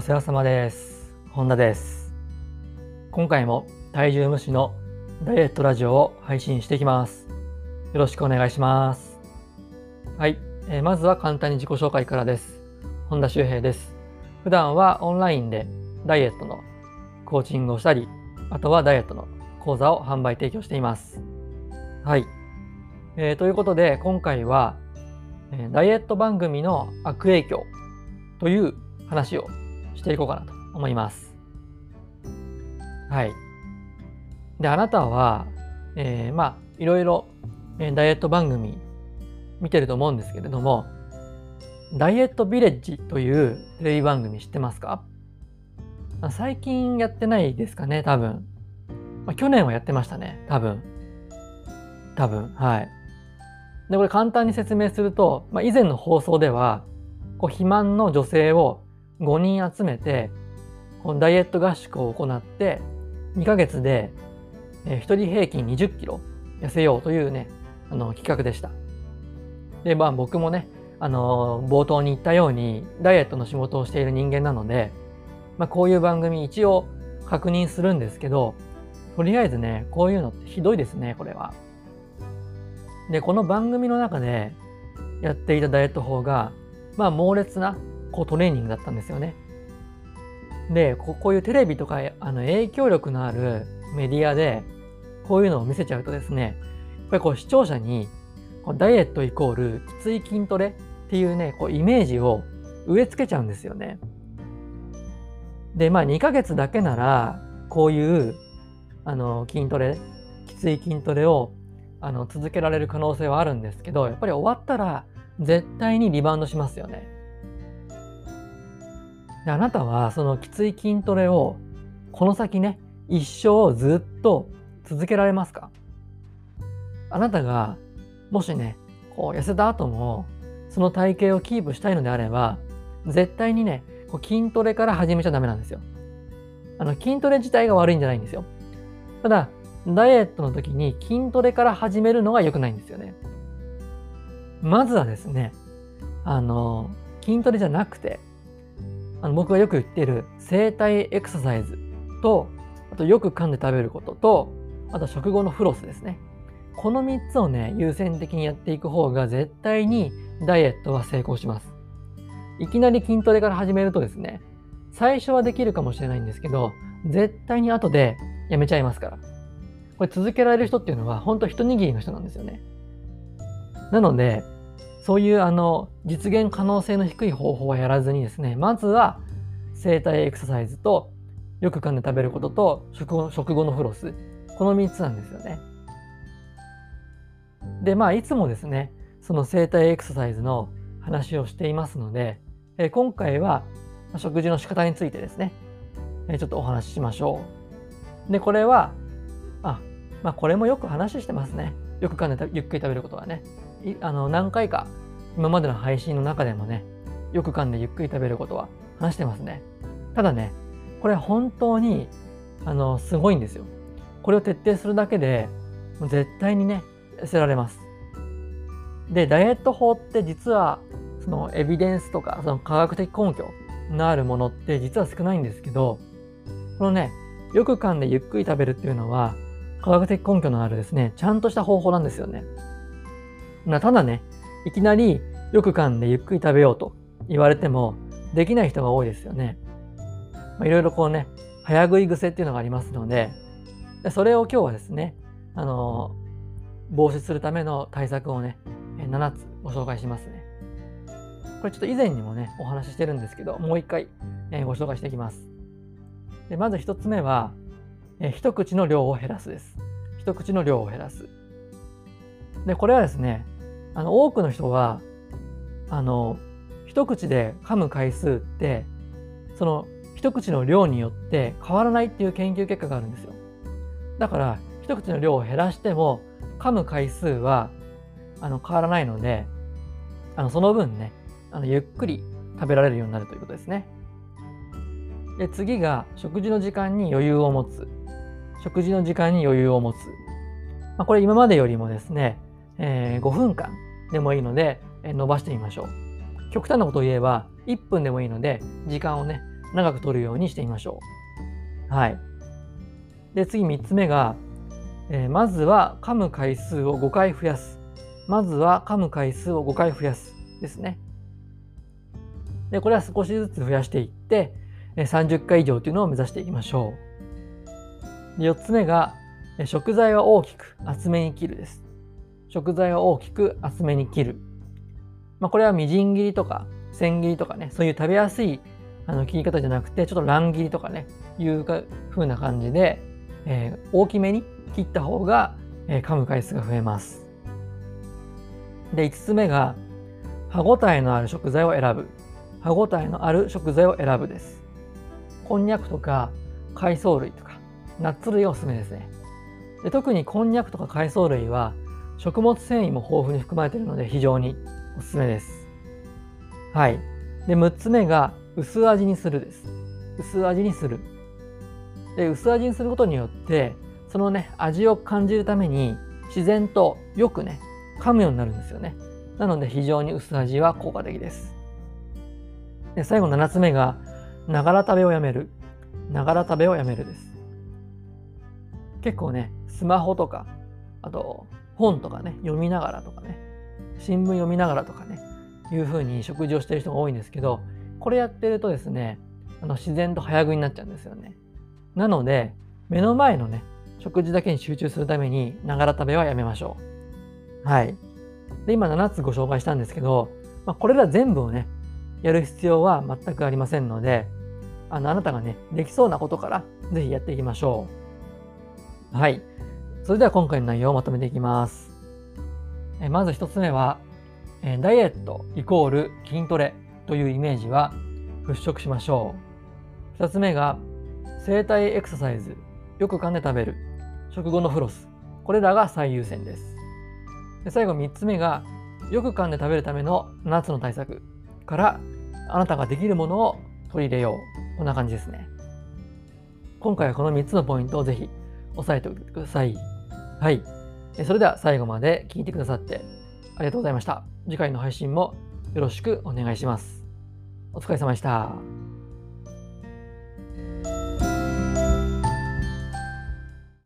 お世話様です。本田です。今回も体重無視のダイエットラジオを配信していきます。よろしくお願いします。はい、えーまずは簡単に自己紹介からです。本田修平です。普段はオンラインでダイエットのコーチングをしたり、あとはダイエットの講座を販売提供しています。はい。えーということで、今回は、えーダイエット番組の悪影響という話をしていこうかなと思います。はい。で、あなたは、えーまあ、いろいろ、えーダイエット番組見てると思うんですけれども、ダイエットビレッジというテレビ番組知ってますか？最近やってないですかね、多分。まあ、去年はやってましたね、多分。多分、はい。で、これ簡単に説明すると、まあ、以前の放送では、こう肥満の女性を5人集めて、このダイエット合宿を行って、2ヶ月で、えー、1人平均20キロ痩せようというね、あの企画でした。で、まあ僕もね、あの冒頭に言ったように、ダイエットの仕事をしている人間なので、まあこういう番組一応確認するんですけど、とりあえずね、こういうのってひどいですね、これは。で、この番組の中でやっていたダイエット法が、まあ猛烈なこうトレーニングだったんですよね。で、こういうテレビとかあの影響力のあるメディアでこういうのを見せちゃうとですね、やっぱりこう視聴者にこうダイエットイコールきつい筋トレっていうね、こうイメージを植え付けちゃうんですよね。で、まあ2ヶ月だけならこういうあの筋トレ、きつい筋トレをあの続けられる可能性はあるんですけど、やっぱり終わったら絶対にリバウンドしますよね。であなたはそのきつい筋トレをこの先ね、一生ずっと続けられますか？あなたがもしね、こう痩せた後もその体型をキープしたいのであれば、絶対にね、こう筋トレから始めちゃダメなんですよ。あの筋トレ自体が悪いんじゃないんですよ。ただ、ダイエットの時に筋トレから始めるのが良くないんですよね。まずはですね、あの、筋トレじゃなくて、あの僕がよく言ってる生体エクササイズと、あとよく噛んで食べることと、あと食後のフロスですね。この3つをね、優先的にやっていく方が絶対にダイエットは成功します。いきなり筋トレから始めるとですね、最初はできるかもしれないんですけど、絶対に後でやめちゃいますから。これ続けられる人っていうのは本当一握りの人なんですよね。なので、そういうあの実現可能性の低い方法はやらずにですね、まずは生体エクササイズとよく噛んで食べることと食後食後のフロス、この3つなんですよね。で、まあいつもですね、その生体エクササイズの話をしていますので、えー今回は食事の仕方についてですね、えーちょっとお話ししましょう。で、これは、あ、まあこれもよく話してますね。よく噛んでゆっくり食べることはね。あの何回か今までの配信の中でもね、よく噛んでゆっくり食べることは話してますね。ただね、これ本当にあのすごいんですよ。これを徹底するだけで、絶対にね、痩せられます。で、ダイエット法って実は、そのエビデンスとか、その科学的根拠のあるものって実は少ないんですけど、このね、よく噛んでゆっくり食べるっていうのは、科学的根拠のあるですね、ちゃんとした方法なんですよね。なただね、いきなりよく噛んでゆっくり食べようと言われても、できない人が多いですよね。まあいろいろこうね、早食い癖っていうのがありますので、それを今日はですね、あの防止するための対策をね、7つご紹介しますね。これちょっと以前にもね、お話ししてるんですけど、もう一回、えご紹介していきます。でまず一つ目は、え一口の量を減らすです。一口の量を減らす。で、これはですね、あの多くの人は、あの、一口で噛む回数って、その一口の量によって変わらないっていう研究結果があるんですよ。だから、一口の量を減らしても、噛む回数はあの変わらないので、あのその分ね、あのゆっくり食べられるようになるということですね。で次が食事の時間に余裕を持つ。食事の時間に余裕を持つ。まあ、これ今までよりもですね、えー5分間でもいいので、えー伸ばしてみましょう。極端なことを言えば1分でもいいので時間をね長く取るようにしてみましょう。はい。で、次3つ目が、えー、まずは噛む回数を5回増やす。まずは噛む回数を5回増やすですね。で、これは少しずつ増やしていって、30回以上というのを目指していきましょう。4つ目が、食材は大きく厚めに切るです。食材は大きく厚めに切る。まあ、これはみじん切りとか千切りとかね、そういう食べやすいあの切り方じゃなくて、ちょっと乱切りとかね、いう風な感じで、えー、大きめに切った方が、えー、噛む回数が増えます。で、5つ目が、歯ごたえのある食材を選ぶ。歯ごたえのある食材を選ぶです。こんにゃくとか海藻類とかナッツ類がおすすめですね。で特にこんにゃくとか海藻類は食物繊維も豊富に含まれているので非常におすすめです。はい。で、6つ目が薄味にするです。薄味にする。で、薄味にすることによって、そのね、味を感じるために自然とよくね、噛むようになるんですよね。なので非常に薄味は効果的です。で最後7つ目が、ながら食べをやめる。ながら食べをやめるです。結構ね、スマホとか、あと本とかね、読みながらとかね、新聞読みながらとかね、いうふうに食事をしてる人が多いんですけど、これやってるとですね、あの自然と早食いになっちゃうんですよね。なので、目の前のね、食事だけに集中するために、ながら食べはやめましょう。はい。で、今7つご紹介したんですけど、まあ、これら全部をね、やる必要は全くありませんので、あの、あなたがね、できそうなことからぜひやっていきましょう。はい。それでは今回の内容をまとめていきます。えまず1つ目は、えダイエットイコール筋トレというイメージは払拭しましょう。2つ目が、生体エクササイズ、よく噛んで食べる、食後のフロス、これらが最優先です。で最後3つ目が、よく噛んで食べるための7つの対策からあなたができるものを取り入れよう。こんな感じですね。今回はこの3つのポイントをぜひ押さえておいてください。はい。それでは最後まで聞いてくださってありがとうございました。次回の配信もよろしくお願いします。お疲れ様でした。